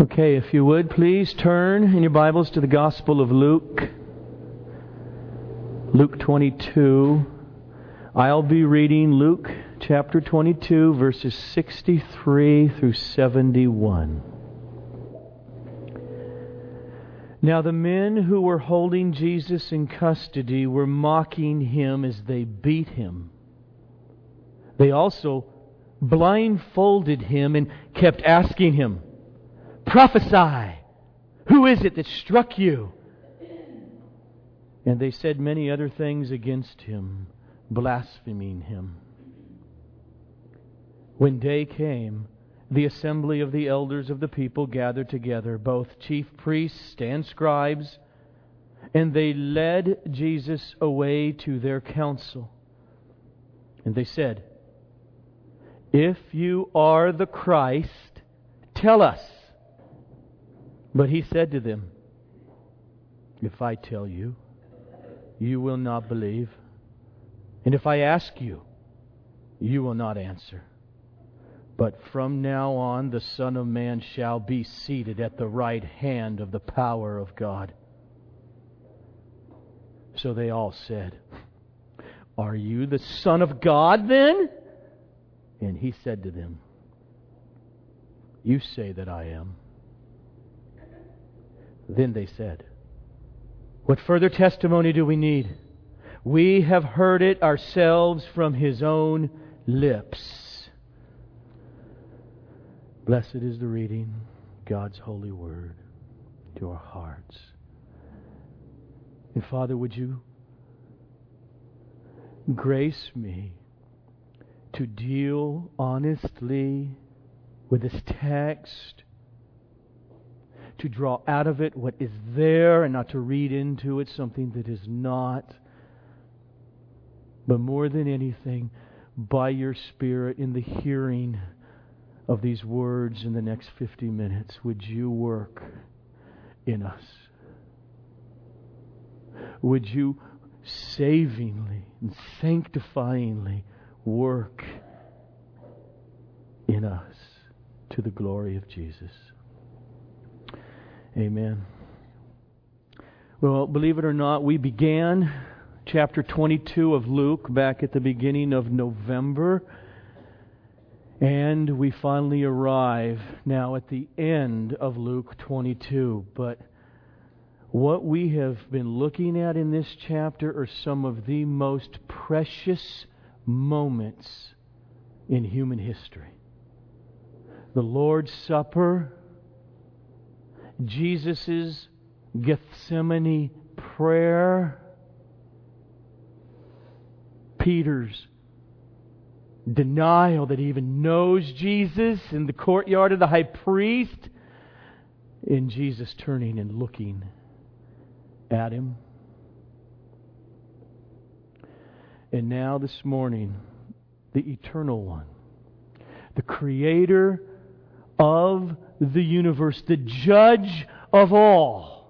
Okay, if you would, please turn in your Bibles to the Gospel of Luke. Luke 22. I'll be reading Luke chapter 22, verses 63 through 71. Now, the men who were holding Jesus in custody were mocking him as they beat him. They also blindfolded him and kept asking him, Prophesy! Who is it that struck you? And they said many other things against him, blaspheming him. When day came, the assembly of the elders of the people gathered together, both chief priests and scribes, and they led Jesus away to their council. And they said, If you are the Christ, tell us. But he said to them, If I tell you, you will not believe. And if I ask you, you will not answer. But from now on, the Son of Man shall be seated at the right hand of the power of God. So they all said, Are you the Son of God then? And he said to them, You say that I am. Then they said, What further testimony do we need? We have heard it ourselves from his own lips. Blessed is the reading God's holy word to our hearts. And Father, would you grace me to deal honestly with this text to draw out of it what is there and not to read into it something that is not. But more than anything, by your Spirit, in the hearing of these words in the next 50 minutes, would you work in us? Would you savingly and sanctifyingly work in us to the glory of Jesus? Amen. Well, believe it or not, we began chapter 22 of Luke back at the beginning of November. And we finally arrive now at the end of Luke 22. But what we have been looking at in this chapter are some of the most precious moments in human history. The Lord's Supper Jesus' Gethsemane prayer, Peter's denial that he even knows Jesus in the courtyard of the high priest, in Jesus turning and looking at him. And now, this morning, the Eternal One, the Creator of the universe, the judge of all,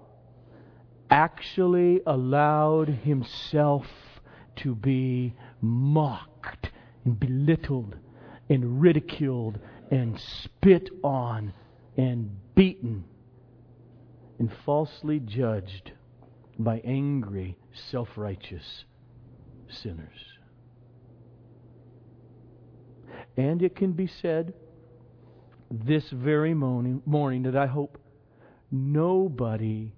actually allowed himself to be mocked and belittled and ridiculed and spit on and beaten and falsely judged by angry, self righteous sinners. And it can be said this very morning, morning that I hope nobody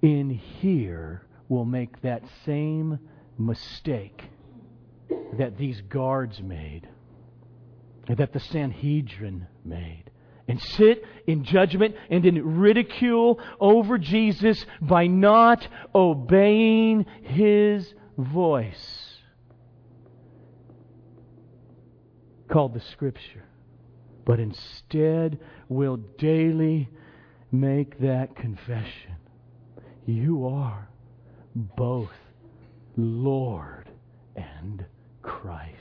in here will make that same mistake that these guards made, that the Sanhedrin made, and sit in judgment and in ridicule over Jesus by not obeying his voice. Called the Scripture but instead will daily make that confession. You are both Lord and Christ.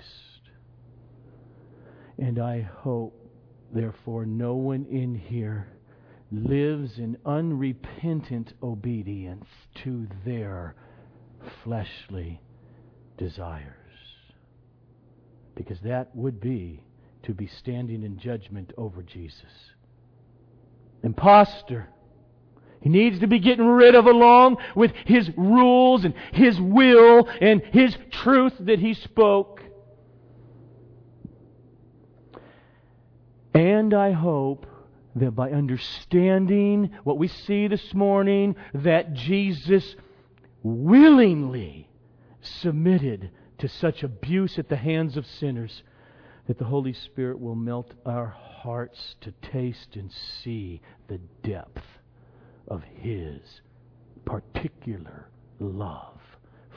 And I hope, therefore, no one in here lives in unrepentant obedience to their fleshly desires. Because that would be to be standing in judgment over Jesus. impostor. He needs to be getting rid of along with his rules and his will and his truth that he spoke. And I hope that by understanding what we see this morning, that Jesus willingly submitted to such abuse at the hands of sinners, that the Holy Spirit will melt our hearts to taste and see the depth of His particular love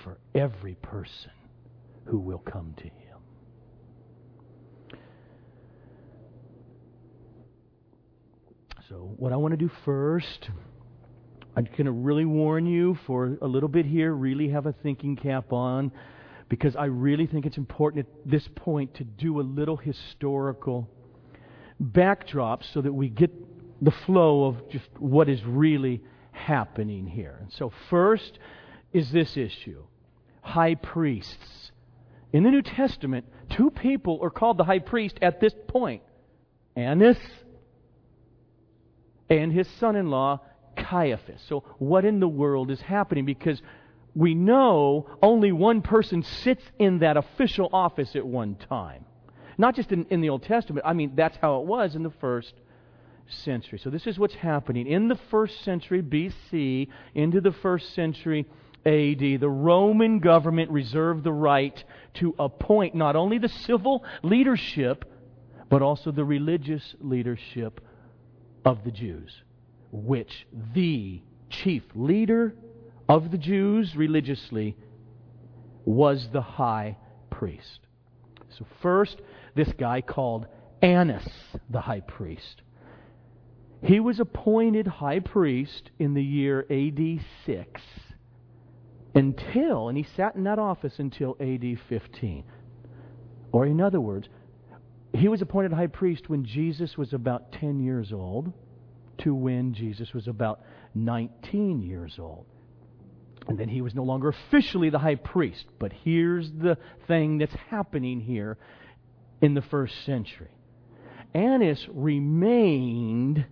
for every person who will come to Him. So, what I want to do first, I'm going to really warn you for a little bit here, really have a thinking cap on, because I really think it's important at this point to do a little historical backdrop so that we get the flow of just what is really happening here. And so, first is this issue high priests. In the New Testament, two people are called the high priest at this point Annas and his son in law, Caiaphas. So, what in the world is happening? Because we know only one person sits in that official office at one time. Not just in, in the Old Testament, I mean, that's how it was in the first century. So, this is what's happening. In the first century BC into the first century AD, the Roman government reserved the right to appoint not only the civil leadership, but also the religious leadership of the Jews, which the chief leader of the Jews religiously was the high priest. So, first, this guy called Annas, the high priest. He was appointed high priest in the year AD 6 until, and he sat in that office until AD 15. Or, in other words, he was appointed high priest when Jesus was about 10 years old to when Jesus was about 19 years old. And then he was no longer officially the high priest. But here's the thing that's happening here in the first century Annas remained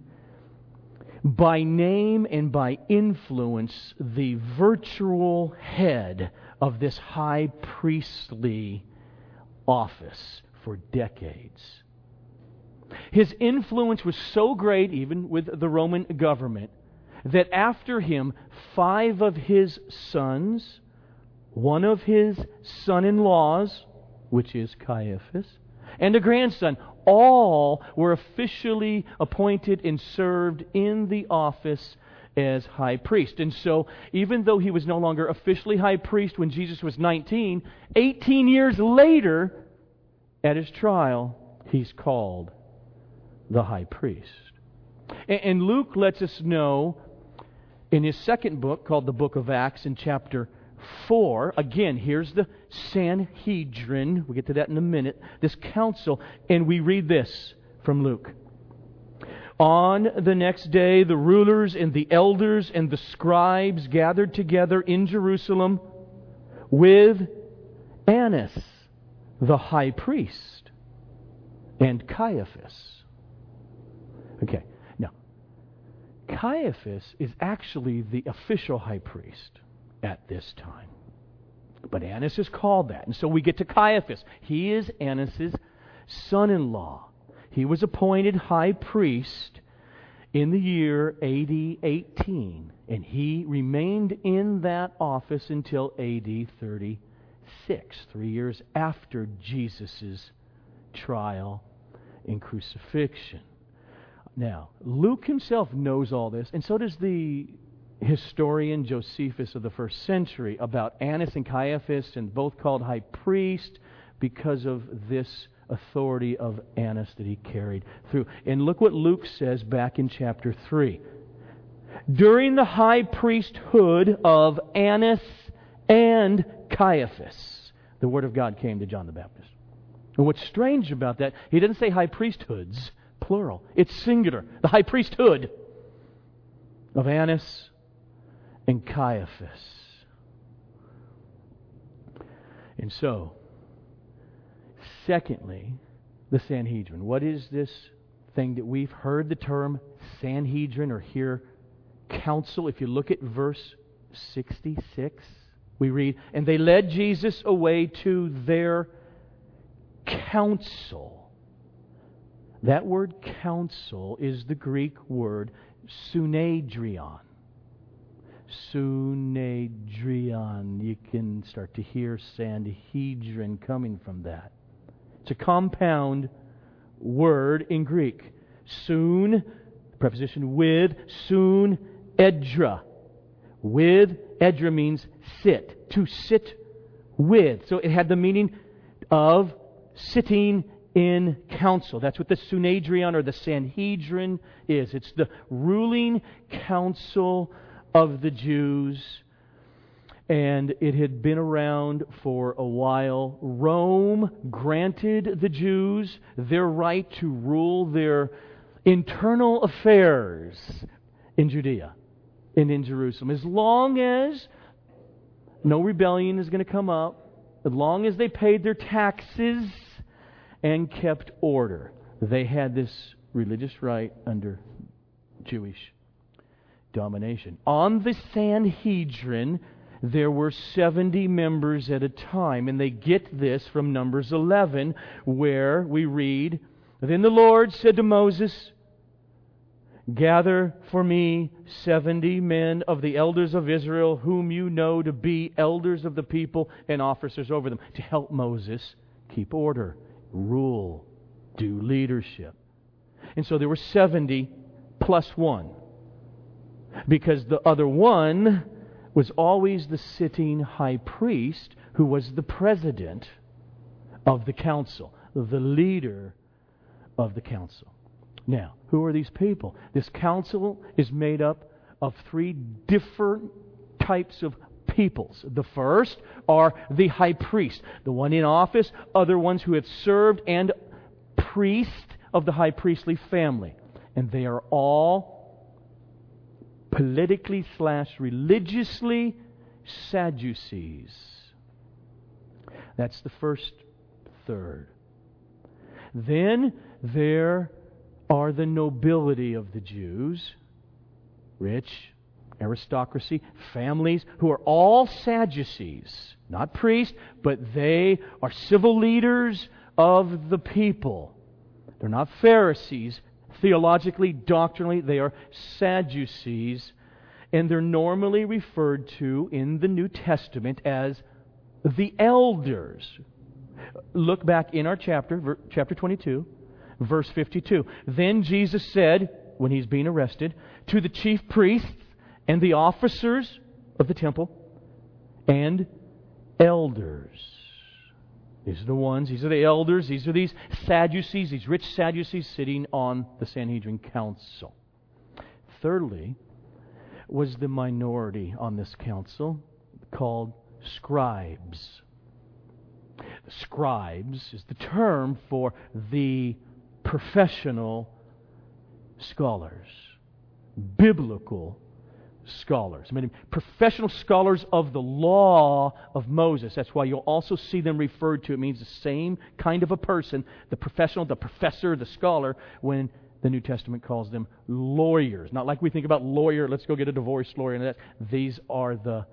by name and by influence the virtual head of this high priestly office for decades. His influence was so great, even with the Roman government, that after him, five of his sons, one of his son in laws, which is Caiaphas, and a grandson, all were officially appointed and served in the office as high priest. And so, even though he was no longer officially high priest when Jesus was 19, 18 years later, at his trial, he's called the high priest. And Luke lets us know in his second book, called the Book of Acts, in chapter 4, again, here's the Sanhedrin. We'll get to that in a minute. This council. And we read this from Luke. On the next day, the rulers and the elders and the scribes gathered together in Jerusalem with Annas, the high priest, and Caiaphas Okay, Caiaphas is actually the official high priest at this time. But Annas is called that. And so we get to Caiaphas. He is Annas' son in law. He was appointed high priest in the year AD 18, and he remained in that office until AD 36, three years after Jesus' trial and crucifixion. Now, Luke himself knows all this, and so does the historian Josephus of the first century about Annas and Caiaphas, and both called high priest because of this authority of Annas that he carried through. And look what Luke says back in chapter 3. During the high priesthood of Annas and Caiaphas, the word of God came to John the Baptist. And what's strange about that, he doesn't say high priesthoods plural, it's singular. The high priesthood of Annas and Caiaphas. And so, secondly, the Sanhedrin. What is this thing that we've heard the term Sanhedrin or hear council. If you look at verse 66, we read, And they led Jesus away to their council. That word council is the Greek word sunedrion. Sunedrion. You can start to hear Sanhedrin coming from that. It's a compound word in Greek. Soon, preposition with, soon, edra. With, edra means sit, to sit with. So it had the meaning of sitting in council. That's what the Sunedrion or the Sanhedrin is. It's the ruling council of the Jews. And it had been around for a while. Rome granted the Jews their right to rule their internal affairs in Judea and in Jerusalem. As long as no rebellion is going to come up, as long as they paid their taxes and kept order, they had this religious right under Jewish domination. On the Sanhedrin, there were 70 members at a time, and they get this from Numbers 11, where we read, Then the Lord said to Moses, Gather for me seventy men of the elders of Israel, whom you know to be elders of the people and officers over them, to help Moses keep order, rule, do leadership. And so there were 70 plus one. Because the other one was always the sitting high priest who was the president of the council, the leader of the council. Now, who are these people? This council is made up of three different types of peoples. The first are the high priest, the one in office, other ones who have served, and priest of the high priestly family. And they are all politically slash religiously Sadducees. That's the first third. Then there are the nobility of the Jews, rich, aristocracy, families, who are all Sadducees, not priests, but they are civil leaders of the people. They're not Pharisees. Theologically, doctrinally, they are Sadducees, and they're normally referred to in the New Testament as the elders. Look back in our chapter, chapter 22 verse 52. Then Jesus said, when he's being arrested, to the chief priests and the officers of the temple and elders. These are the ones, these are the elders, these are these Sadducees, these rich Sadducees sitting on the Sanhedrin council. Thirdly, was the minority on this council called scribes. Scribes is the term for the professional scholars, biblical scholars. I mean, professional scholars of the law of Moses. That's why you'll also see them referred to. It means the same kind of a person, the professional, the professor, the scholar, when the New Testament calls them lawyers. Not like we think about lawyer, let's go get a divorce lawyer and that. These are the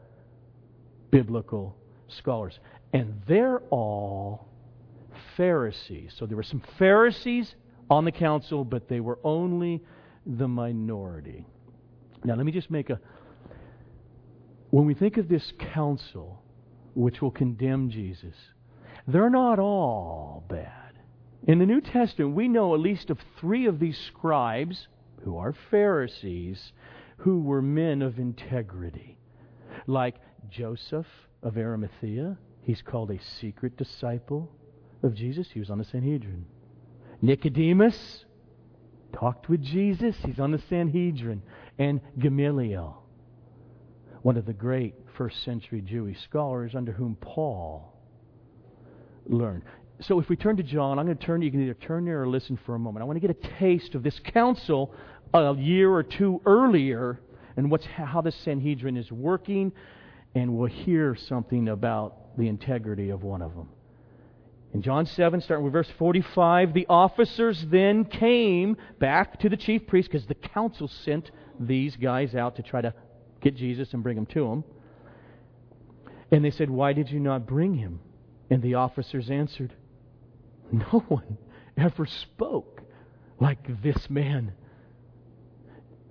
biblical scholars. And they're all Pharisees. So there were some Pharisees on the council, but they were only the minority. Now, let me just make a. When we think of this council, which will condemn Jesus, they're not all bad. In the New Testament, we know at least of three of these scribes, who are Pharisees, who were men of integrity. Like Joseph of Arimathea, he's called a secret disciple of Jesus. He was on the Sanhedrin. Nicodemus talked with Jesus. He's on the Sanhedrin. And Gamaliel, one of the great first century Jewish scholars under whom Paul learned. So if we turn to John, I'm going to turn, you can either turn there or listen for a moment. I want to get a taste of this council a year or two earlier and what's, how the Sanhedrin is working, and we'll hear something about the integrity of one of them. In John 7, starting with verse 45, the officers then came back to the chief priest because the council sent these guys out to try to get Jesus and bring him to him. And they said, Why did you not bring him? And the officers answered, No one ever spoke like this man.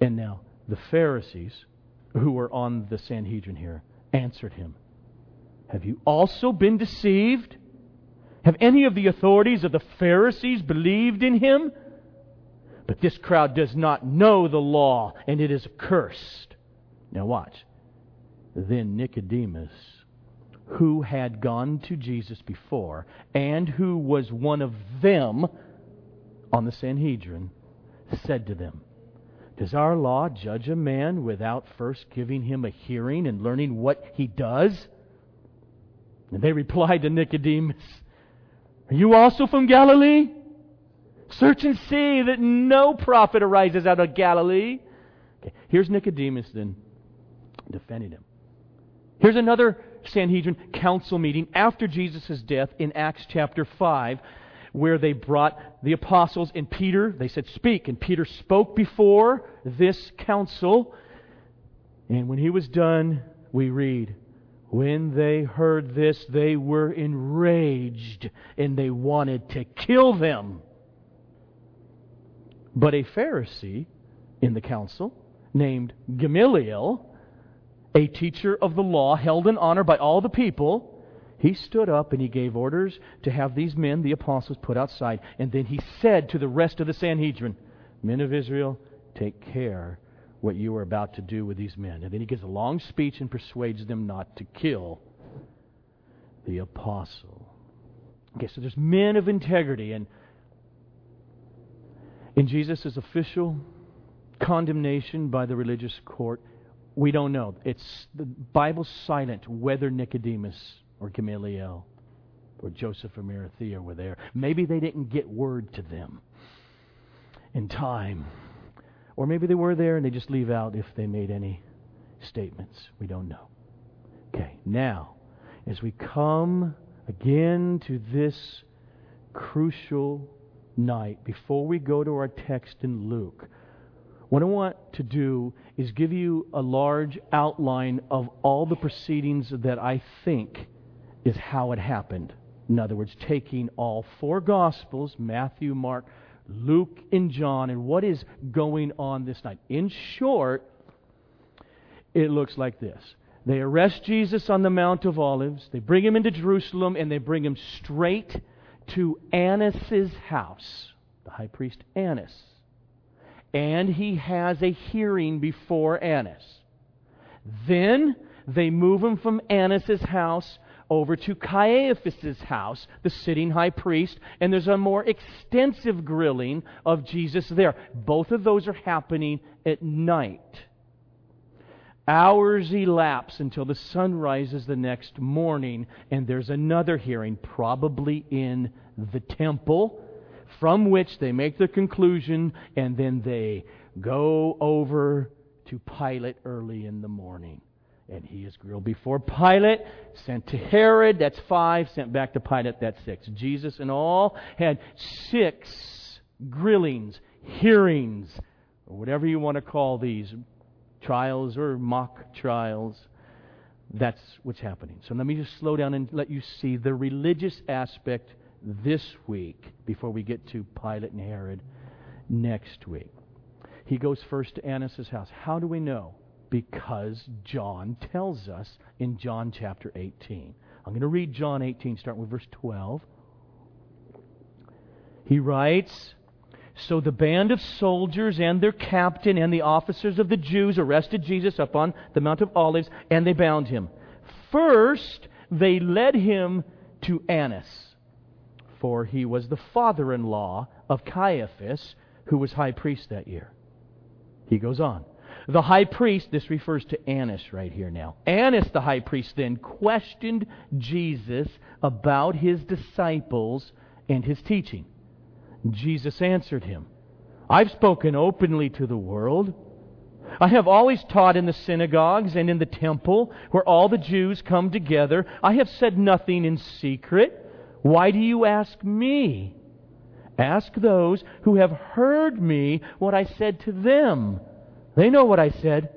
And now the Pharisees, who were on the Sanhedrin here, answered him, Have you also been deceived? Have any of the authorities of the Pharisees believed in him? But this crowd does not know the law, and it is accursed. Now watch. Then Nicodemus, who had gone to Jesus before, and who was one of them on the Sanhedrin, said to them, Does our law judge a man without first giving him a hearing and learning what he does? And they replied to Nicodemus, Are you also from Galilee? Search and see that no prophet arises out of Galilee. Okay, here's Nicodemus then defending him. Here's another Sanhedrin council meeting after Jesus' death in Acts chapter 5, where they brought the apostles and Peter. They said, Speak. And Peter spoke before this council. And when he was done, we read, When they heard this, they were enraged and they wanted to kill them. But a Pharisee in the council named Gamaliel, a teacher of the law held in honor by all the people, he stood up and he gave orders to have these men, the apostles, put outside. And then he said to the rest of the Sanhedrin, Men of Israel, take care what you are about to do with these men. And then he gives a long speech and persuades them not to kill the apostle. Okay, so there's men of integrity, and in Jesus' official condemnation by the religious court, we don't know. It's the Bible's silent whether Nicodemus or Gamaliel or Joseph of Arimathea were there. Maybe they didn't get word to them in time. Or maybe they were there and they just leave out if they made any statements. We don't know. Okay, now, as we come again to this crucial night, before we go to our text in Luke, what I want to do is give you a large outline of all the proceedings that I think is how it happened. In other words, taking all four Gospels Matthew, Mark, Luke, and John and what is going on this night. In short, it looks like this. They arrest Jesus on the Mount of Olives, they bring him into Jerusalem, and they bring him straight to Annas' house, the high priest Annas. And he has a hearing before Annas. Then they move him from Annas' house over to Caiaphas' house, the sitting high priest, and there's a more extensive grilling of Jesus there. Both of those are happening at night. Hours elapse until the sun rises the next morning, and there's another hearing, probably in the temple, from which they make the conclusion, and then they go over to Pilate early in the morning. And he is grilled before Pilate, sent to Herod, that's five, sent back to Pilate, that's six. Jesus and all had six grillings, hearings, or whatever you want to call these, trials or mock trials. That's what's happening. So let me just slow down and let you see the religious aspect this week before we get to Pilate and Herod next week. He goes first to Annas' house. How do we know? Because John tells us in John chapter 18. I'm going to read John 18, starting with verse 12. He writes, so the band of soldiers and their captain and the officers of the Jews arrested Jesus up on the Mount of Olives and they bound him. First, they led him to Annas, for he was the father in law of Caiaphas, who was high priest that year. He goes on. The high priest, this refers to Annas right here now. Annas, the high priest, then questioned Jesus about his disciples and his teaching. Jesus answered him, I've spoken openly to the world. I have always taught in the synagogues and in the temple where all the Jews come together. I have said nothing in secret. Why do you ask me? Ask those who have heard me what I said to them. They know what I said.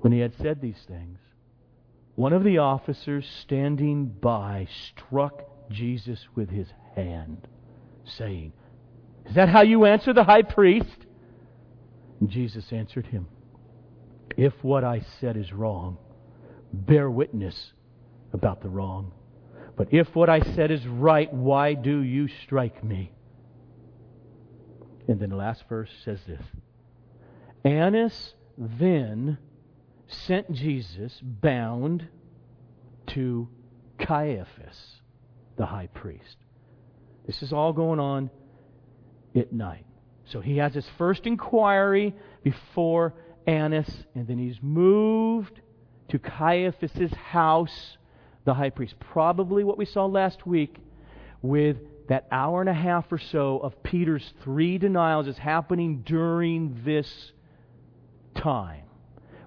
When he had said these things, one of the officers standing by struck Jesus with his hand, saying, Is that how you answer the high priest? And Jesus answered him, If what I said is wrong, bear witness about the wrong. But if what I said is right, why do you strike me? And then the last verse says this Annas then sent Jesus bound to Caiaphas, the high priest. This is all going on at night. So he has his first inquiry before Annas, and then he's moved to Caiaphas's house, the high priest. Probably what we saw last week with that hour and a half or so of Peter's three denials is happening during this time.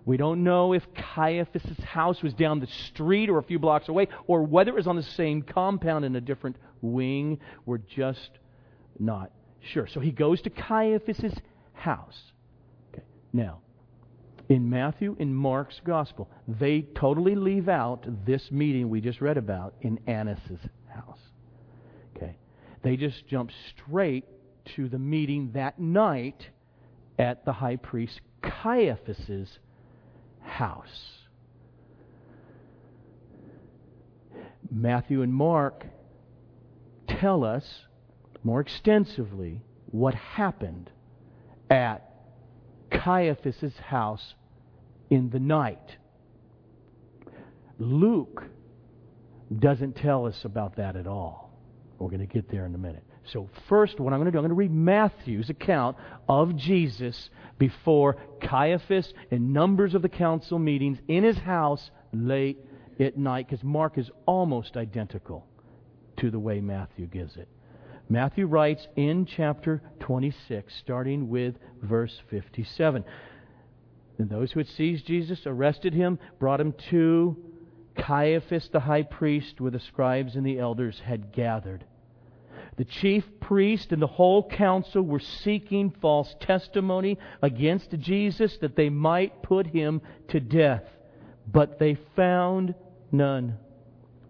We don't know if Caiaphas' house was down the street or a few blocks away, or whether it was on the same compound in a different wing. We're just not sure. So he goes to Caiaphas' house. Okay. Now, in Matthew and Mark's gospel, they totally leave out this meeting we just read about in Annas' house. Okay. They just jump straight to the meeting that night at the high priest Caiaphas' house. Matthew and Mark tell us more extensively what happened at Caiaphas' house in the night. Luke doesn't tell us about that at all. We're going to get there in a minute. So, first, what I'm going to do, I'm going to read Matthew's account of Jesus before Caiaphas and numbers of the council meetings in his house late at night, because Mark is almost identical to the way Matthew gives it. Matthew writes in chapter 26, starting with verse 57. And those who had seized Jesus arrested him, brought him to Caiaphas the high priest, where the scribes and the elders had gathered. The chief priest and the whole council were seeking false testimony against Jesus that they might put him to death. But they found none,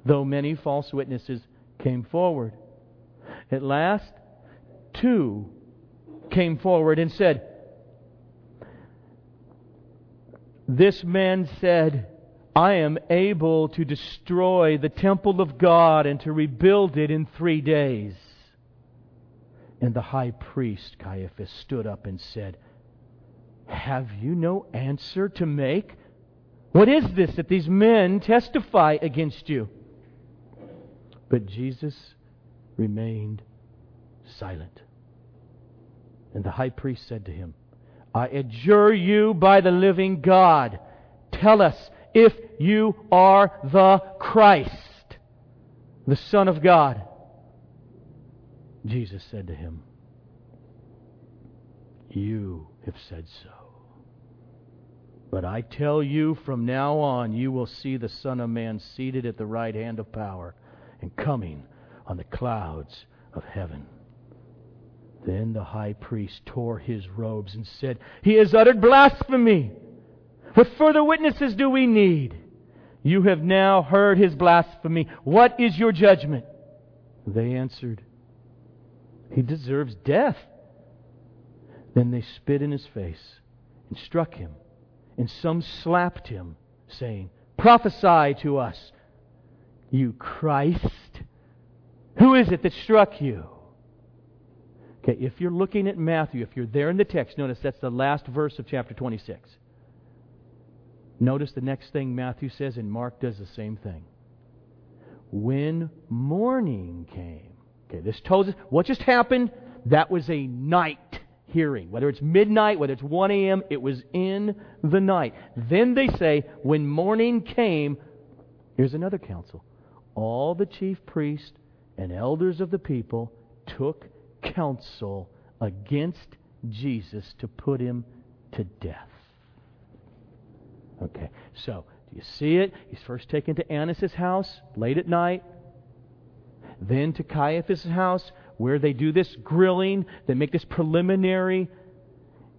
though many false witnesses came forward. At last, two came forward and said, This man said, I am able to destroy the temple of God and to rebuild it in three days. And the high priest, Caiaphas, stood up and said, Have you no answer to make? What is this that these men testify against you? But Jesus remained silent. And the high priest said to him, I adjure you by the living God, tell us if you are the Christ, the Son of God. Jesus said to him, You have said so. But I tell you, from now on, you will see the Son of Man seated at the right hand of power and coming on the clouds of heaven. Then the high priest tore his robes and said, He has uttered blasphemy. What further witnesses do we need? You have now heard his blasphemy. What is your judgment? They answered, he deserves death. Then they spit in his face and struck him, and some slapped him, saying, Prophesy to us, you Christ. Who is it that struck you? Okay, if you're looking at Matthew, if you're there in the text, notice that's the last verse of chapter 26. Notice the next thing Matthew says, and Mark does the same thing. When morning came, Okay, this tells us what just happened. That was a night hearing. Whether it's midnight, whether it's 1 a.m., it was in the night. Then they say, when morning came, here's another council. All the chief priests and elders of the people took counsel against Jesus to put him to death. Okay, so do you see it? He's first taken to Annas' house late at night. Then to Caiaphas' house, where they do this grilling, they make this preliminary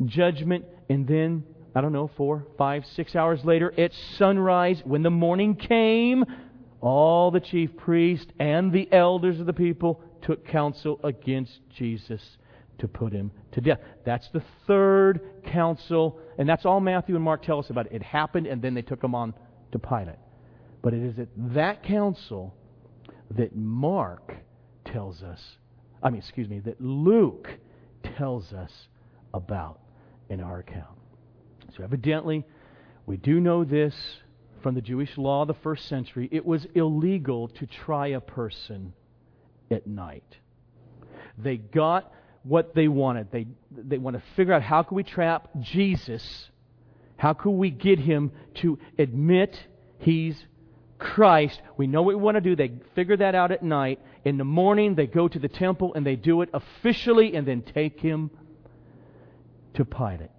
judgment, and then, I don't know, four, five, six hours later, at sunrise, when the morning came, all the chief priests and the elders of the people took counsel against Jesus to put him to death. That's the third council, and that's all Matthew and Mark tell us about it. It happened, and then they took him on to Pilate. But it is at that council that Mark tells us, I mean, excuse me, that Luke tells us about in our account. So evidently, we do know this from the Jewish law of the first century. It was illegal to try a person at night. They got what they wanted. They, they want to figure out how can we trap Jesus? How can we get him to admit he's Christ? We know what we want to do. They figure that out at night. In the morning, they go to the temple and they do it officially and then take him to Pilate.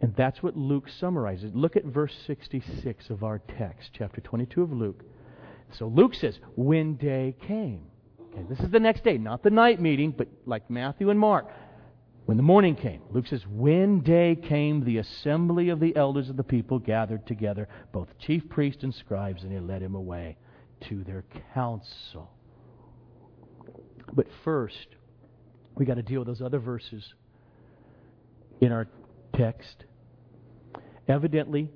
And that's what Luke summarizes. Look at verse 66 of our text, chapter 22 of Luke. So Luke says, When day came. Okay, this is the next day, not the night meeting, but like Matthew and Mark. When the morning came, Luke says, When day came, the assembly of the elders of the people gathered together, both chief priests and scribes, and they led him away to their council. But first, we got to deal with those other verses in our text. Evidently,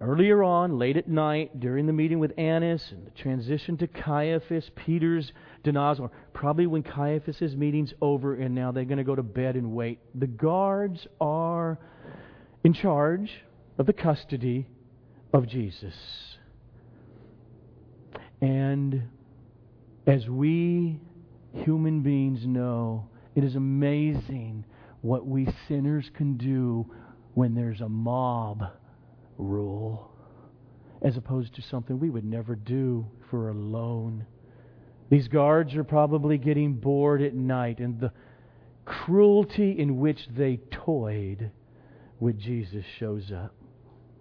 earlier on, late at night, during the meeting with Annas and the transition to Caiaphas, Peter's denial, probably when Caiaphas' meeting's over and now they're going to go to bed and wait. The guards are in charge of the custody of Jesus. And as we human beings know, it is amazing what we sinners can do when there's a mob rule as opposed to something we would never do for alone. These guards are probably getting bored at night, and the cruelty in which they toyed with Jesus shows up.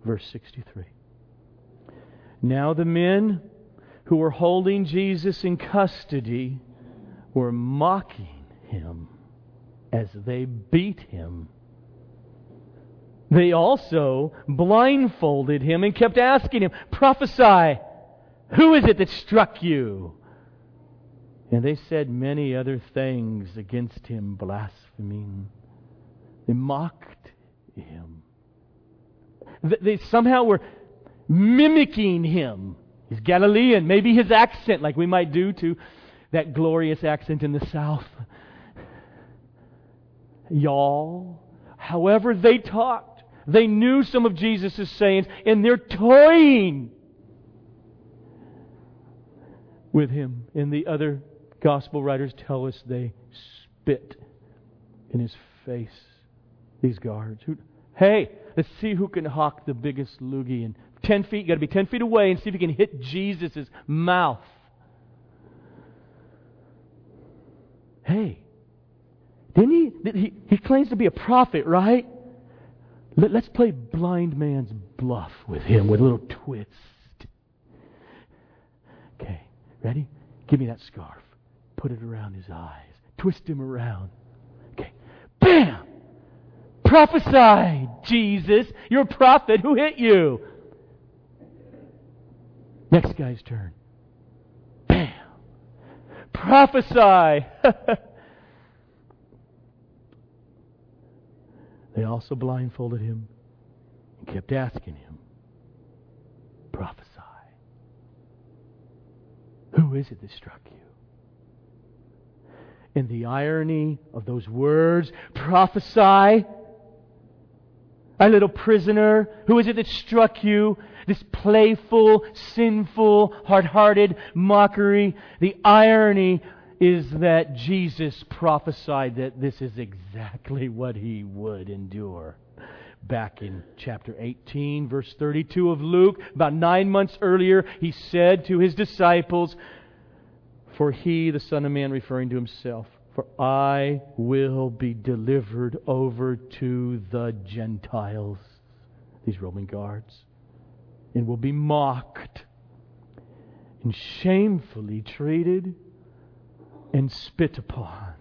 Verse 63. Now the men who were holding Jesus in custody were mocking him as they beat him. They also blindfolded him and kept asking him, Prophesy, who is it that struck you? And they said many other things against him, blaspheming. They mocked him. They somehow were mimicking him. He's Galilean. Maybe his accent, like we might do to that glorious accent in the South. Y'all. However they talked, they knew some of Jesus' sayings, and they're toying with him. And the other gospel writers tell us they spit in his face, these guards. Who, hey, let's see who can hawk the biggest loogie. And 10 feet, you got to be 10 feet away and see if you can hit Jesus' mouth. Hey, didn't he, he? He claims to be a prophet, right? Let, us play blind man's bluff with him with a little twist. Okay, ready? Give me that scarf put it around his eyes, twist him around. Okay. Bam! Prophesy, Jesus. You're a prophet. Who hit you? Next guy's turn. Bam! Prophesy! they also blindfolded him and kept asking him, Prophesy. Who is it that struck you? in the irony of those words. Prophesy. A little prisoner, who is it that struck you? This playful, sinful, hard hearted mockery. The irony is that Jesus prophesied that this is exactly what he would endure. Back in chapter 18, verse 32 of Luke, about nine months earlier, he said to his disciples, for he, the Son of Man, referring to himself, for I will be delivered over to the Gentiles, these Roman guards, and will be mocked and shamefully treated. And spit upon.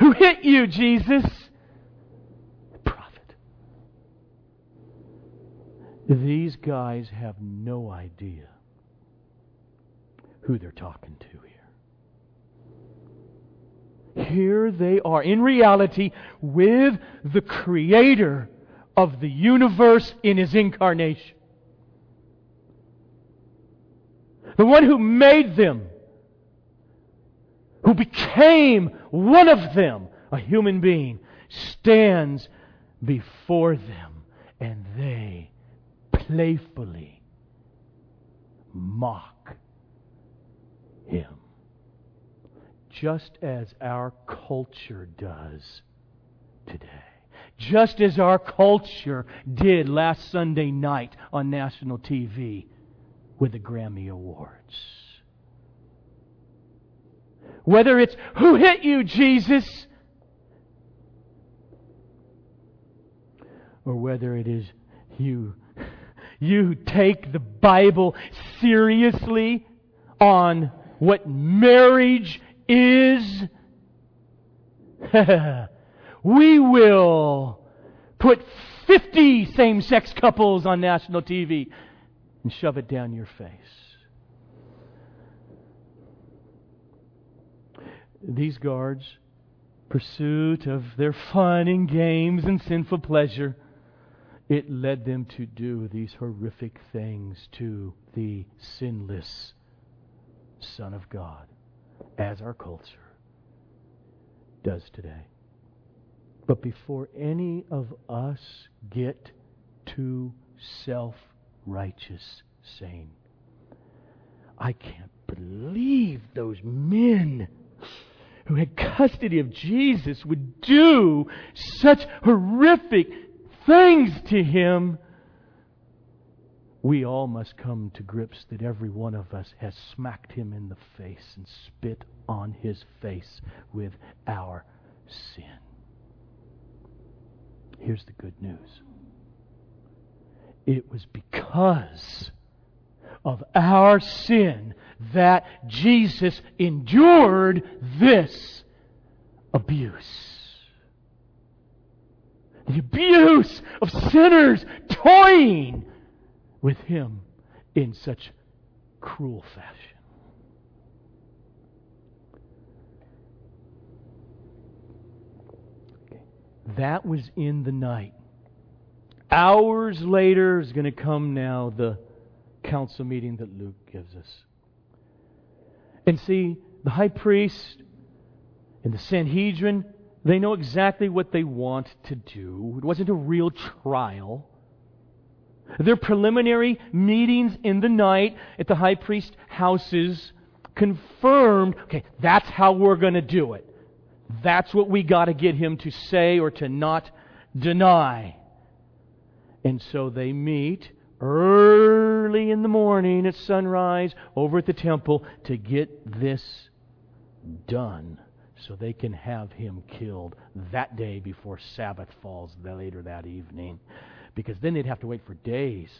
Who hit you, Jesus? Prophet. These guys have no idea who they're talking to here. Here they are, in reality, with the Creator of the universe in His incarnation. The one who made them, who became one of them, a human being, stands before them and they playfully mock him. Just as our culture does today. Just as our culture did last Sunday night on national TV with the Grammy Awards. Whether it's, Who hit you, Jesus? Or whether it is, You, you take the Bible seriously on what marriage is. we will put 50 same sex couples on national TV and shove it down your face. These guards, pursuit of their fun and games and sinful pleasure, it led them to do these horrific things to the sinless Son of God, as our culture does today. But before any of us get too self righteous saying, I can't believe those men who had custody of Jesus would do such horrific things to him. We all must come to grips that every one of us has smacked him in the face and spit on his face with our sin. Here's the good news it was because of our sin that Jesus endured this abuse. The abuse of sinners toying with Him in such cruel fashion. That was in the night Hours later is going to come now the council meeting that Luke gives us. And see, the high priest and the Sanhedrin, they know exactly what they want to do. It wasn't a real trial. Their preliminary meetings in the night at the high priest's houses confirmed okay, that's how we're going to do it. That's what we got to get him to say or to not deny. And so they meet early in the morning at sunrise over at the temple to get this done so they can have him killed that day before Sabbath falls later that evening. Because then they'd have to wait for days.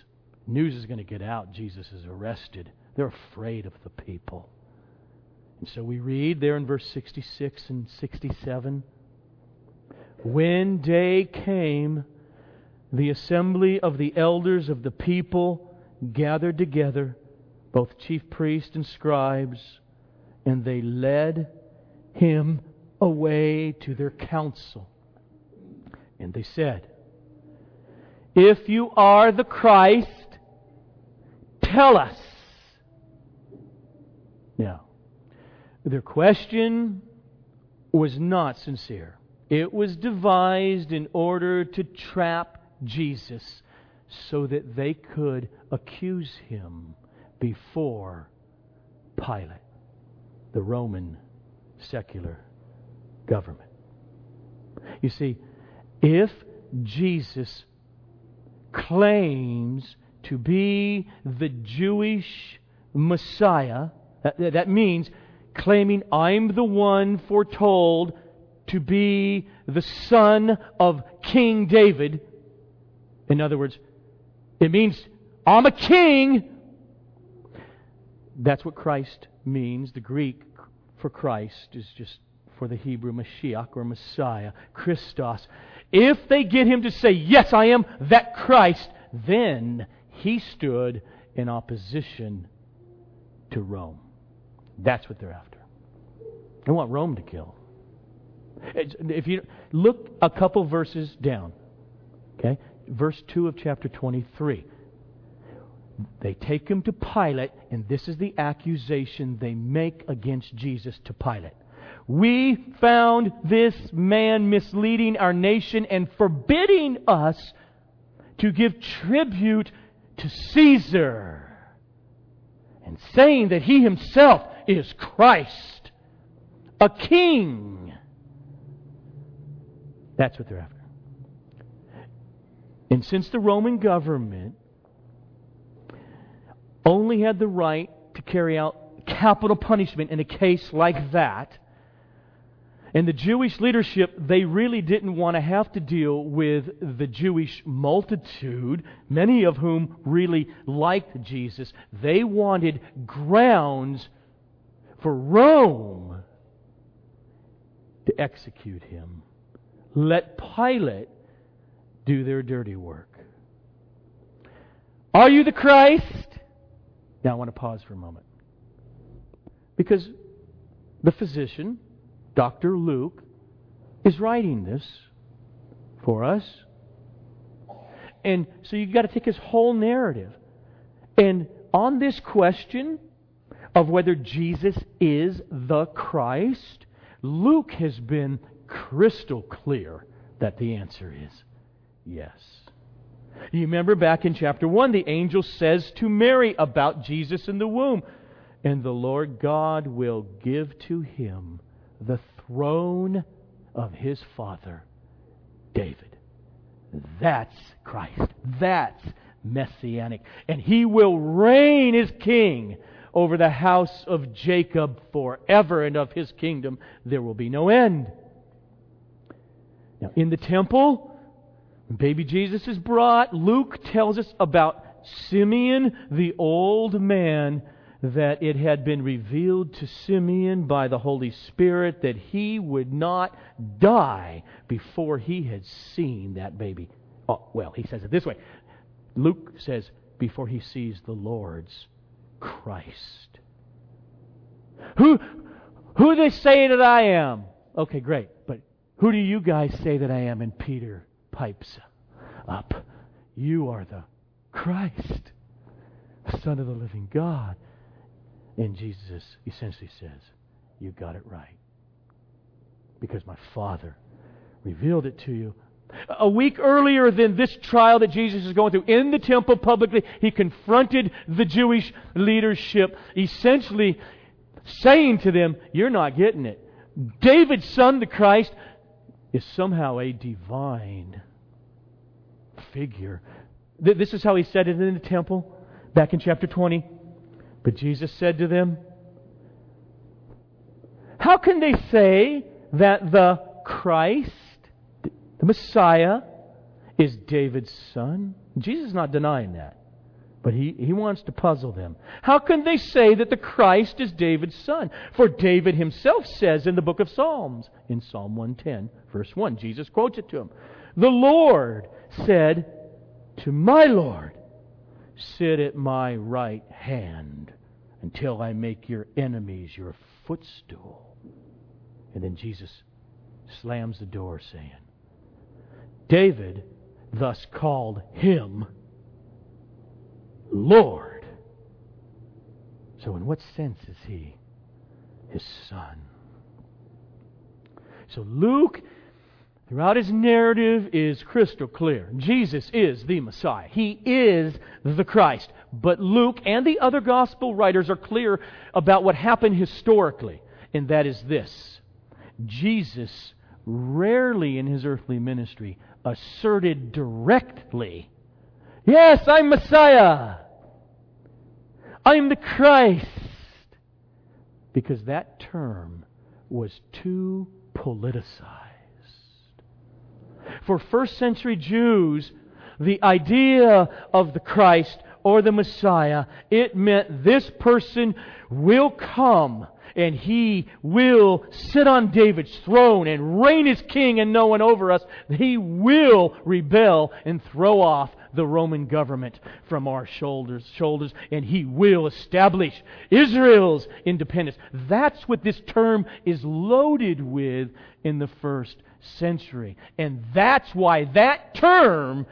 News is going to get out Jesus is arrested. They're afraid of the people. And so we read there in verse 66 and 67 When day came, the assembly of the elders of the people gathered together, both chief priests and scribes, and they led him away to their council. And they said, If you are the Christ, tell us. Now, their question was not sincere. It was devised in order to trap Jesus so that they could accuse him before Pilate, the Roman secular government. You see, if Jesus claims to be the Jewish Messiah, that, that means claiming I'm the one foretold to be the son of King David, in other words, it means I'm a king. That's what Christ means. The Greek for Christ is just for the Hebrew Mashiach or Messiah, Christos. If they get him to say, Yes, I am that Christ, then he stood in opposition to Rome. That's what they're after. They want Rome to kill. If you look a couple verses down, okay, verse 2 of chapter 23. They take him to Pilate, and this is the accusation they make against Jesus to Pilate. We found this man misleading our nation and forbidding us to give tribute to Caesar and saying that he himself is Christ, a king. That's what they're after. And since the Roman government only had the right to carry out capital punishment in a case like that, and the Jewish leadership, they really didn't want to have to deal with the Jewish multitude, many of whom really liked Jesus. They wanted grounds for Rome to execute him. Let Pilate do their dirty work. Are you the Christ? Now I want to pause for a moment. Because the physician, Dr. Luke, is writing this for us. And so you've got to take his whole narrative. And on this question of whether Jesus is the Christ, Luke has been crystal clear that the answer is yes. You remember back in chapter 1, the angel says to Mary about Jesus in the womb, and the Lord God will give to him the throne of his father, David. That's Christ. That's messianic. And he will reign as king over the house of Jacob forever, and of his kingdom there will be no end. Now, in the temple, baby Jesus is brought, Luke tells us about Simeon, the old man that it had been revealed to Simeon by the Holy Spirit that he would not die before he had seen that baby. Oh, well, he says it this way. Luke says, before he sees the Lord's Christ. Who, who they say that I am? Okay, great. But who do you guys say that I am? And Peter pipes up. You are the Christ, Son of the living God. And Jesus essentially says, You got it right. Because my Father revealed it to you. A week earlier than this trial that Jesus is going through, in the temple publicly, he confronted the Jewish leadership, essentially saying to them, You're not getting it. David's son, the Christ, is somehow a divine figure. This is how he said it in the temple back in chapter 20. But Jesus said to them, How can they say that the Christ, the Messiah, is David's son? Jesus is not denying that. But he, he wants to puzzle them. How can they say that the Christ is David's son? For David himself says in the book of Psalms, in Psalm 110, verse 1, Jesus quotes it to him The Lord said to my Lord, Sit at my right hand until I make your enemies your footstool. And then Jesus slams the door, saying, David thus called him Lord. So, in what sense is he his son? So, Luke throughout his narrative is crystal clear. Jesus is the Messiah. He is the Christ. But Luke and the other gospel writers are clear about what happened historically, and that is this Jesus rarely in his earthly ministry asserted directly, Yes, I'm Messiah. I'm the Christ. Because that term was too politicized. For first century Jews, the idea of the Christ or the Messiah. It meant this person will come and he will sit on David's throne and reign as king and no one over us. He will rebel and throw off the Roman government from our shoulders, shoulders, and he will establish Israel's independence. That's what this term is loaded with in the first century. And that's why that term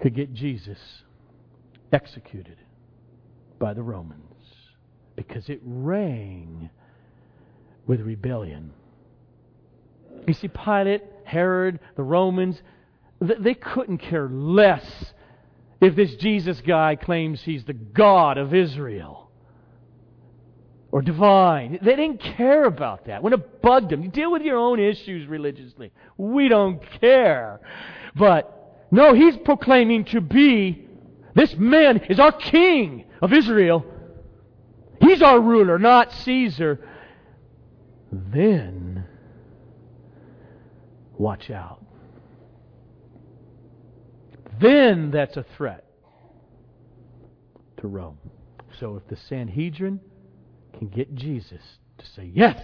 could get Jesus executed by the Romans because it rang with rebellion. You see, Pilate, Herod, the Romans, they couldn't care less if this Jesus guy claims he's the God of Israel or divine. They didn't care about that. When it bugged them, you deal with your own issues religiously. We don't care. But no, he's proclaiming to be this man is our king of Israel. He's our ruler, not Caesar. Then watch out then that's a threat to Rome. So if the Sanhedrin can get Jesus to say, Yes,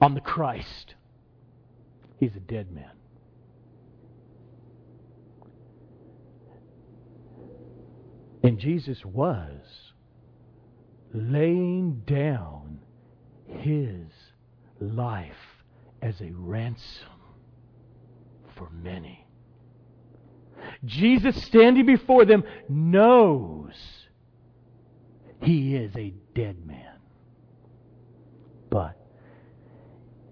I'm the Christ, he's a dead man. And Jesus was laying down his life as a ransom for many. Jesus standing before them knows he is a dead man. But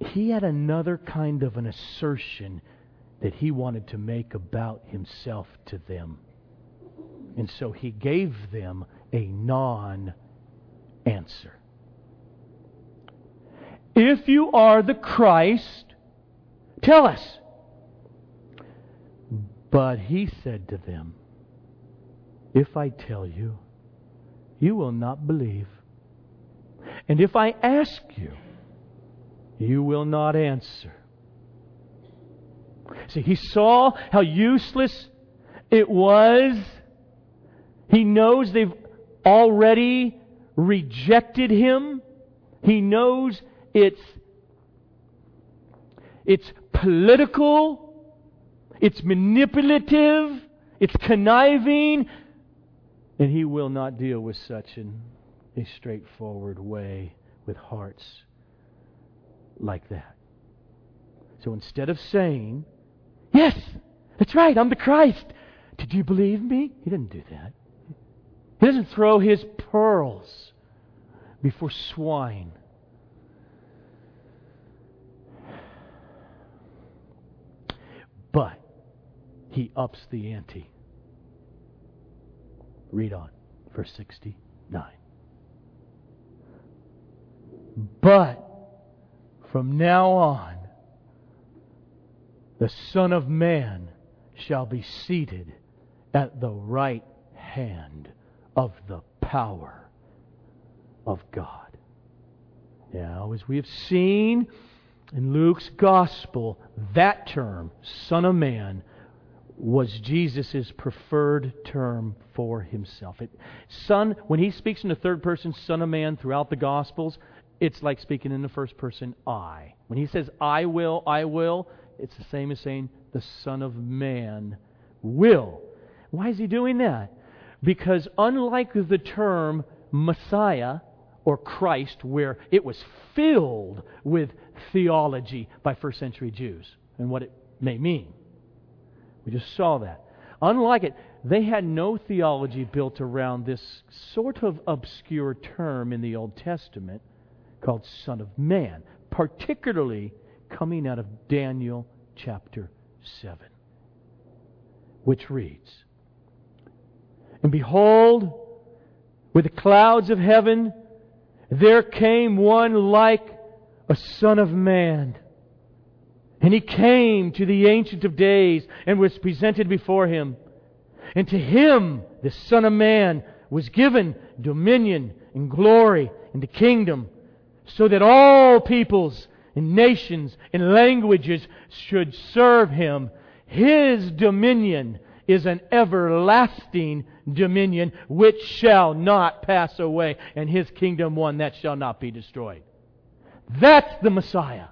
he had another kind of an assertion that he wanted to make about himself to them. And so he gave them a non answer. If you are the Christ, tell us. But he said to them, If I tell you, you will not believe. And if I ask you, you will not answer. See, he saw how useless it was. He knows they've already rejected him. He knows it's, it's political it's manipulative, it's conniving, and he will not deal with such in a straightforward way with hearts like that. So instead of saying, Yes, that's right, I'm the Christ, did you believe me? He didn't do that. He doesn't throw his pearls before swine. But he ups the ante. Read on, verse 69. But from now on, the Son of Man shall be seated at the right hand of the power of God. Now, as we have seen in Luke's Gospel, that term, Son of Man, was Jesus' preferred term for himself. It, son, when he speaks in the third person, Son of Man, throughout the Gospels, it's like speaking in the first person, I. When he says, I will, I will, it's the same as saying, the Son of Man will. Why is he doing that? Because unlike the term Messiah or Christ, where it was filled with theology by first century Jews and what it may mean, we just saw that. Unlike it, they had no theology built around this sort of obscure term in the Old Testament called Son of Man, particularly coming out of Daniel chapter 7, which reads And behold, with the clouds of heaven, there came one like a Son of Man. And he came to the Ancient of Days and was presented before him. And to him, the Son of Man, was given dominion and glory and the kingdom, so that all peoples and nations and languages should serve him. His dominion is an everlasting dominion which shall not pass away, and his kingdom one that shall not be destroyed. That's the Messiah.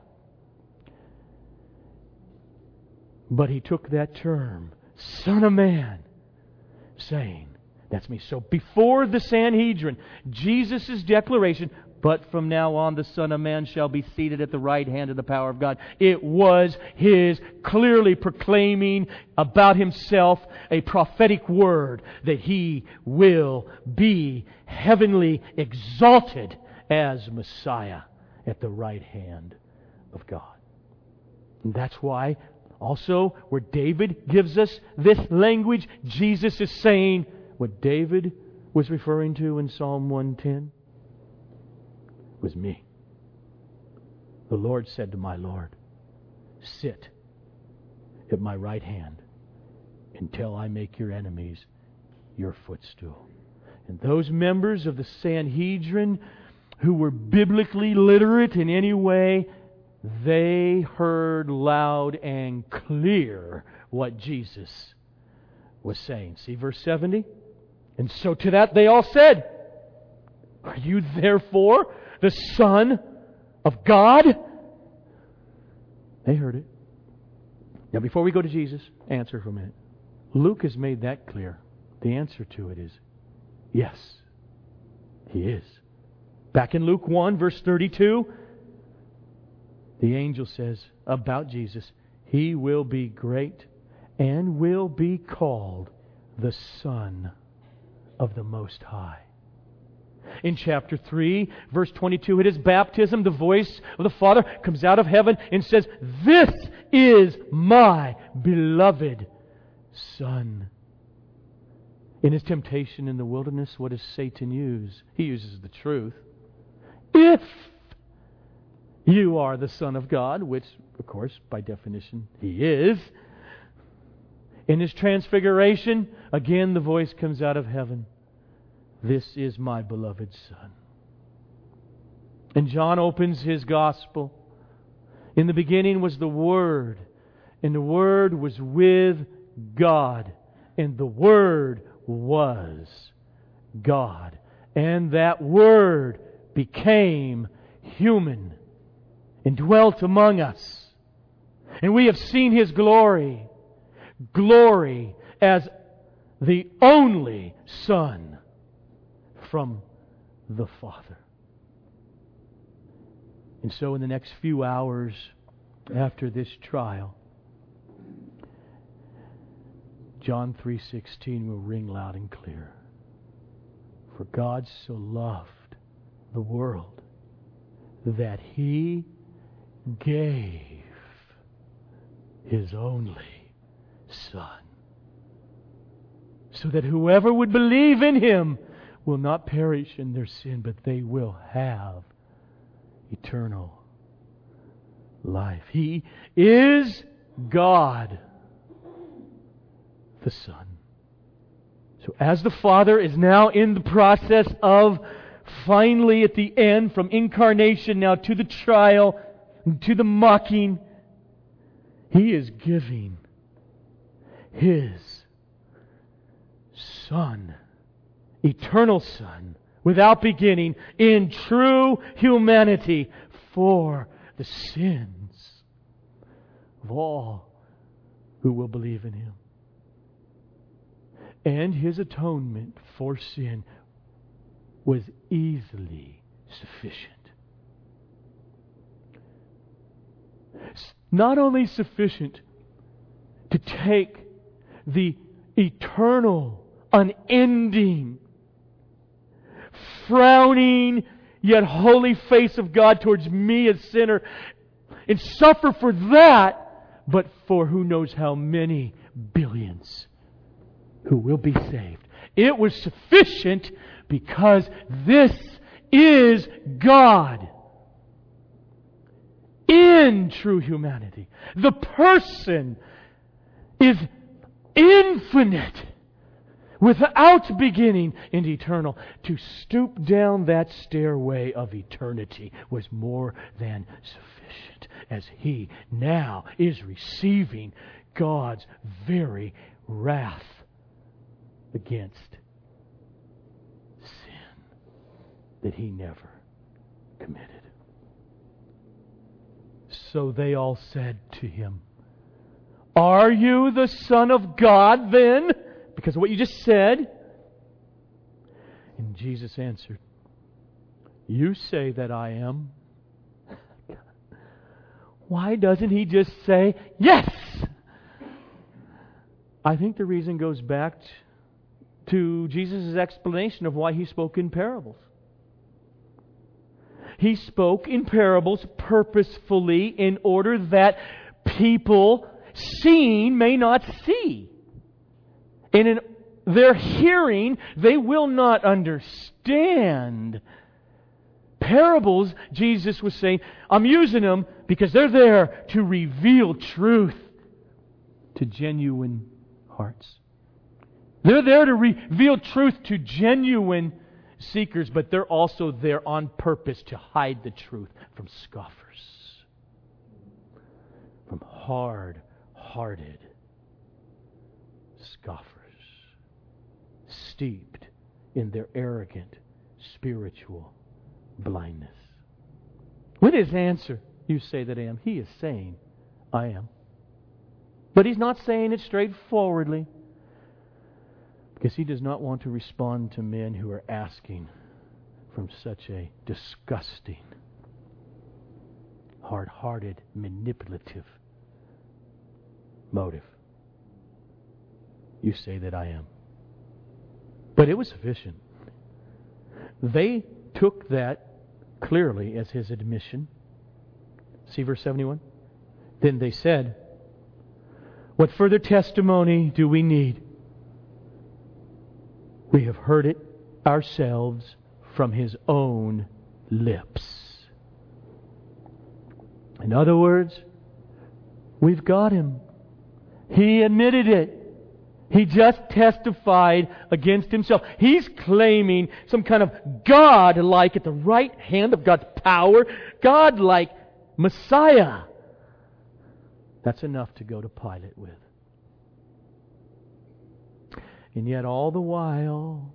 But he took that term, Son of Man, saying, That's me. So before the Sanhedrin, Jesus' declaration, but from now on the Son of Man shall be seated at the right hand of the power of God. It was his clearly proclaiming about himself a prophetic word that he will be heavenly exalted as Messiah at the right hand of God. And that's why also where David gives us this language, Jesus is saying what David was referring to in Psalm 110 was me. The Lord said to my Lord, Sit at my right hand until I make your enemies your footstool. And those members of the Sanhedrin who were biblically literate in any way, they heard loud and clear what Jesus was saying. See verse 70? And so to that they all said, Are you therefore the Son of God? They heard it. Now, before we go to Jesus, answer for a minute. Luke has made that clear. The answer to it is yes, he is. Back in Luke 1, verse 32, the angel says about Jesus, He will be great and will be called the Son of the Most High. In chapter 3, verse 22, at his baptism, the voice of the Father comes out of heaven and says, This is my beloved Son. In his temptation in the wilderness, what does Satan use? He uses the truth. If you are the Son of God, which, of course, by definition, he is, in his transfiguration, again the voice comes out of heaven This is my beloved Son. And John opens his gospel. In the beginning was the Word, and the Word was with God, and the Word was God. And that Word became human and dwelt among us. And we have seen his glory. Glory as the only Son from the Father. And so in the next few hours after this trial, John 3:16 will ring loud and clear. For God so loved the world that he gave his only Son, so that whoever would believe in him will not perish in their sin, but they will have eternal life. He is God, the Son. So, as the Father is now in the process of finally at the end, from incarnation now to the trial, to the mocking, he is giving his Son, eternal Son, without beginning, in true humanity for the sins of all who will believe in him. And his atonement for sin was easily sufficient. Not only sufficient to take the eternal, unending, frowning, yet holy face of God towards me, a sinner, and suffer for that, but for who knows how many billions who will be saved. It was sufficient because this is God in true humanity. The person is infinite, without beginning and eternal. To stoop down that stairway of eternity was more than sufficient, as he now is receiving God's very wrath against sin that he never committed. So they all said to him, Are you the Son of God then? Because of what you just said. And Jesus answered, You say that I am. Why doesn't he just say, Yes? I think the reason goes back to Jesus' explanation of why he spoke in parables. He spoke in parables purposefully in order that people seeing may not see. And in their hearing, they will not understand. Parables, Jesus was saying, I'm using them because they're there to reveal truth to genuine hearts. They're there to reveal truth to genuine seekers, but they're also there on purpose to hide the truth from scoffers, from hard hearted scoffers, steeped in their arrogant spiritual blindness. With his answer, you say that I am. He is saying, I am. But he's not saying it straightforwardly. Because he does not want to respond to men who are asking from such a disgusting, hard hearted, manipulative motive. You say that I am. But it was sufficient. They took that clearly as his admission. See verse 71? Then they said, What further testimony do we need? We have heard it ourselves from his own lips. In other words, we've got him. He admitted it. He just testified against himself. He's claiming some kind of God like at the right hand of God's power, God like Messiah. That's enough to go to Pilate with. And yet, all the while,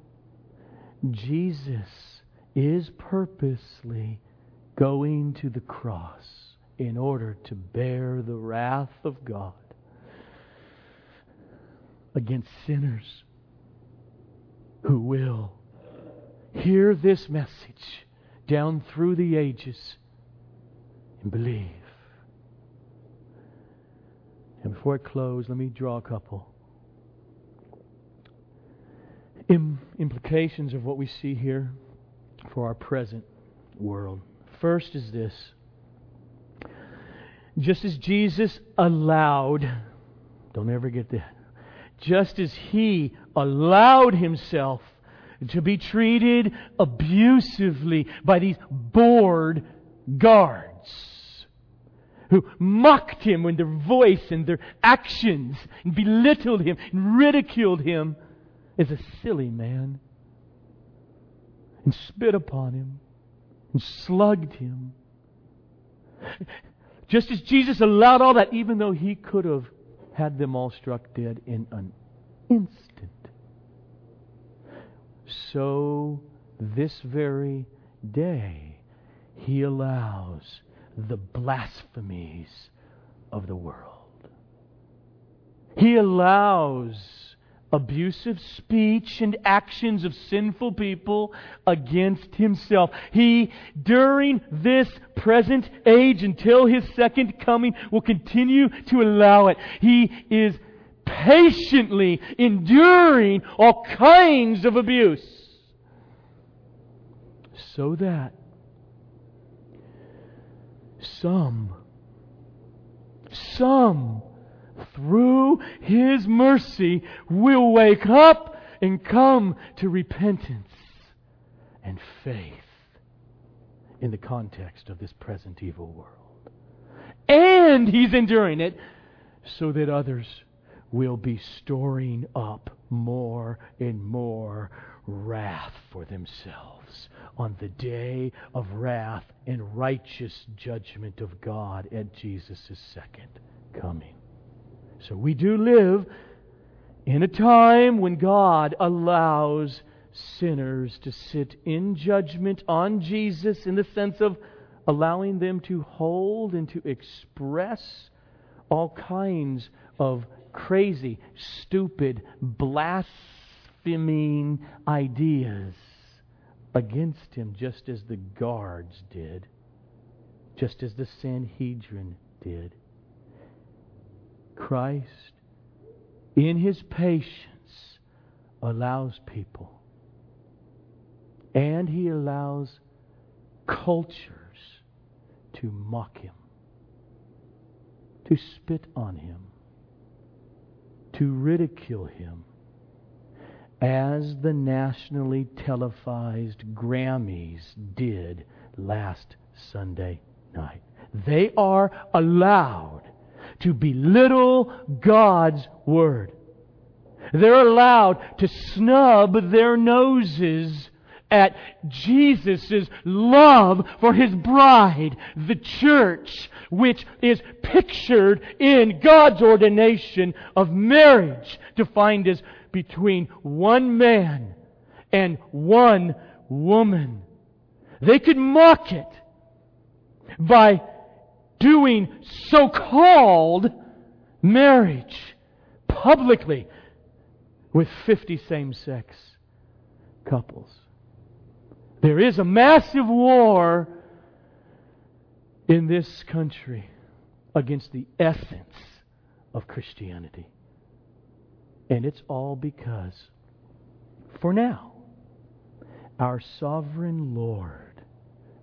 Jesus is purposely going to the cross in order to bear the wrath of God against sinners who will hear this message down through the ages and believe. And before I close, let me draw a couple Im- implications of what we see here for our present world. First is this just as Jesus allowed, don't ever get that, just as He allowed Himself to be treated abusively by these bored guards who mocked Him with their voice and their actions and belittled Him and ridiculed Him is a silly man and spit upon him and slugged him. Just as Jesus allowed all that, even though he could have had them all struck dead in an instant. So, this very day, he allows the blasphemies of the world. He allows abusive speech and actions of sinful people against himself. He, during this present age until his second coming, will continue to allow it. He is patiently enduring all kinds of abuse so that some, some through His mercy, will wake up and come to repentance and faith in the context of this present evil world. And He's enduring it so that others will be storing up more and more wrath for themselves on the day of wrath and righteous judgment of God at Jesus' second coming. So we do live in a time when God allows sinners to sit in judgment on Jesus in the sense of allowing them to hold and to express all kinds of crazy, stupid, blaspheming ideas against him, just as the guards did, just as the Sanhedrin did. Christ, in his patience, allows people, and he allows cultures to mock him, to spit on him, to ridicule him, as the nationally televised Grammys did last Sunday night. They are allowed to belittle God's Word. They're allowed to snub their noses at Jesus' love for His bride, the church, which is pictured in God's ordination of marriage, defined as between one man and one woman. They could mock it by doing so called marriage publicly with 50 same sex couples. There is a massive war in this country against the essence of Christianity. And it's all because, for now, our sovereign Lord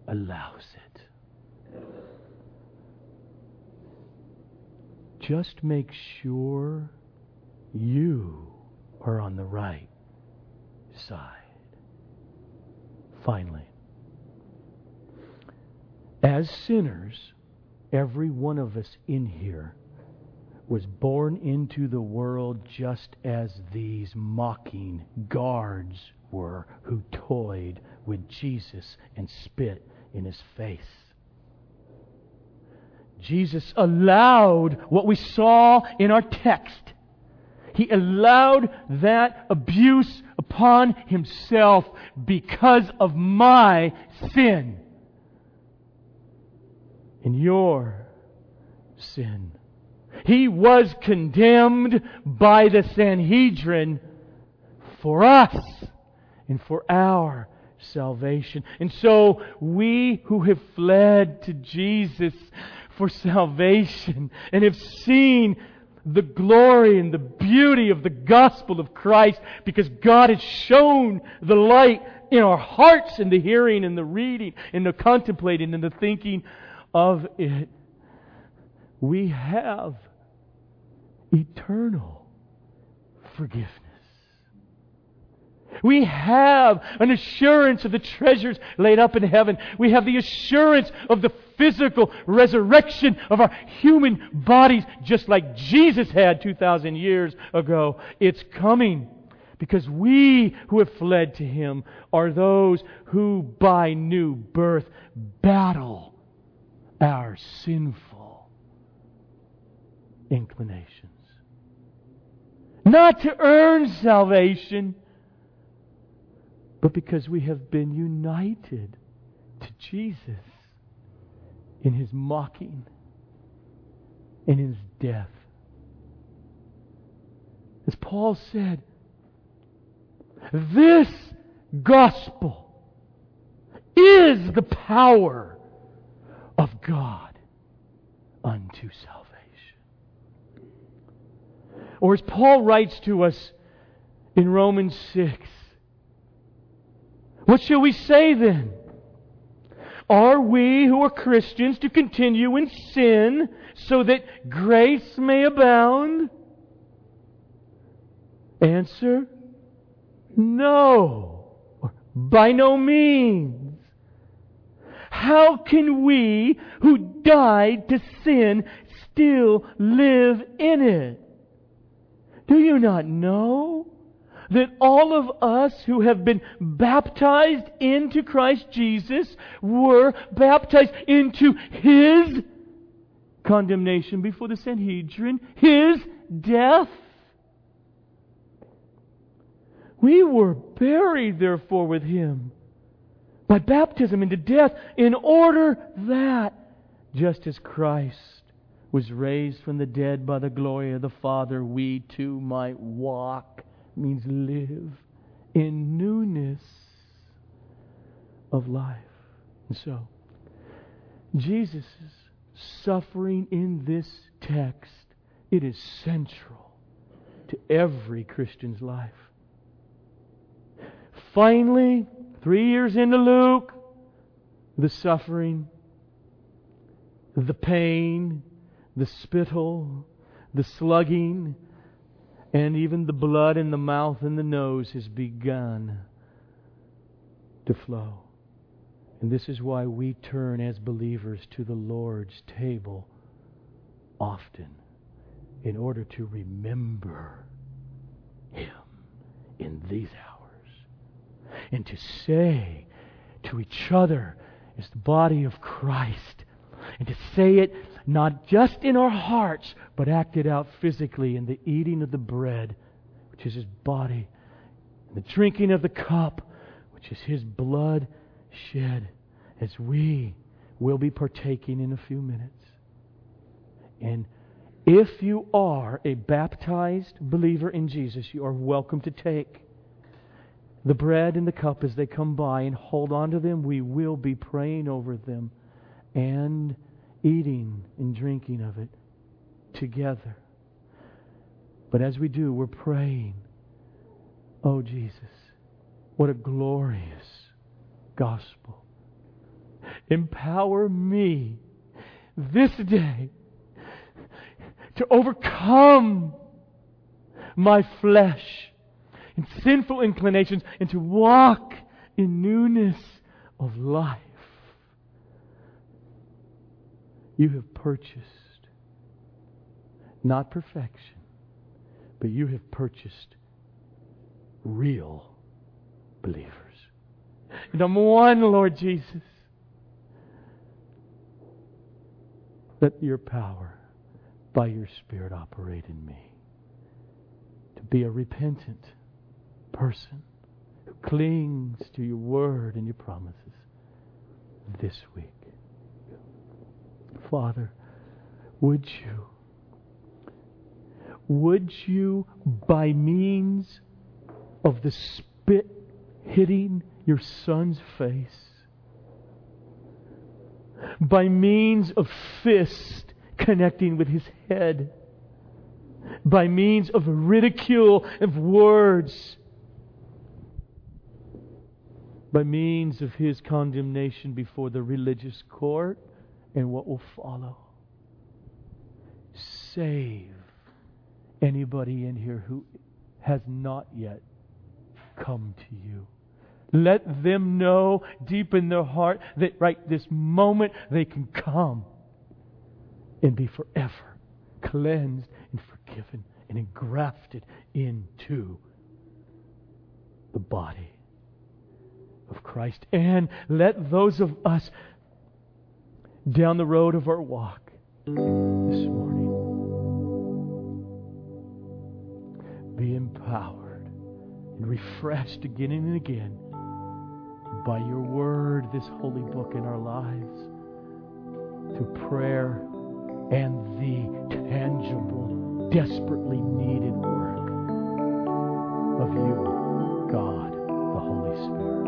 allows it. Just make sure you are on the right side. Finally, as sinners, every one of us in here was born into the world just as these mocking guards were who toyed with Jesus and spit in his face. Jesus allowed what we saw in our text. He allowed that abuse upon himself because of my sin and your sin. He was condemned by the Sanhedrin for us and for our salvation. And so we who have fled to Jesus for salvation and have seen the glory and the beauty of the gospel of Christ because God has shown the light in our hearts in the hearing and the reading and the contemplating and the thinking of it. We have eternal forgiveness. We have an assurance of the treasures laid up in heaven. We have the assurance of the physical resurrection of our human bodies, just like Jesus had 2,000 years ago. It's coming because we who have fled to Him are those who by new birth battle our sinful inclinations. Not to earn salvation but because we have been united to Jesus in his mocking, in his death. As Paul said, this gospel is the power of God unto salvation. Or as Paul writes to us in Romans 6, what shall we say then? Are we who are Christians to continue in sin so that grace may abound? Answer No, by no means. How can we who died to sin still live in it? Do you not know that all of us who have been baptized into Christ Jesus were baptized into His condemnation before the Sanhedrin, his death. We were buried, therefore, with him by baptism into death, in order that, just as Christ was raised from the dead by the glory of the Father, we too might walk, means live, in newness of life. And so, Jesus' suffering in this text, it is central to every Christian's life. Finally, three years into Luke, the suffering, the pain, the spittle, the slugging, and even the blood in the mouth and the nose has begun to flow. And this is why we turn as believers to the Lord's table often in order to remember Him in these hours and to say to each other as the body of Christ and to say it not just in our hearts but acted out physically in the eating of the bread which is His body and the drinking of the cup which is His blood shed as we will be partaking in a few minutes. And if you are a baptized believer in Jesus, you are welcome to take the bread and the cup as they come by and hold on to them. We will be praying over them and eating and drinking of it together. But as we do, we're praying, Oh Jesus, what a glorious gospel empower me this day to overcome my flesh and sinful inclinations and to walk in newness of life. You have purchased not perfection, but you have purchased real believers. Number one, Lord Jesus, Let your power by your Spirit operate in me to be a repentant person who clings to your word and your promises this week. Father, would you, would you, by means of the spit hitting your son's face, by means of fist connecting with his head, by means of ridicule of words, by means of his condemnation before the religious court and what will follow. Save anybody in here who has not yet come to you. Let them know deep in their heart that right this moment they can come and be forever cleansed and forgiven and engrafted into the body of Christ. And let those of us down the road of our walk this morning be empowered and refreshed again and again by your word, this holy book in our lives, through prayer and the tangible, desperately needed work of you, God, the Holy Spirit.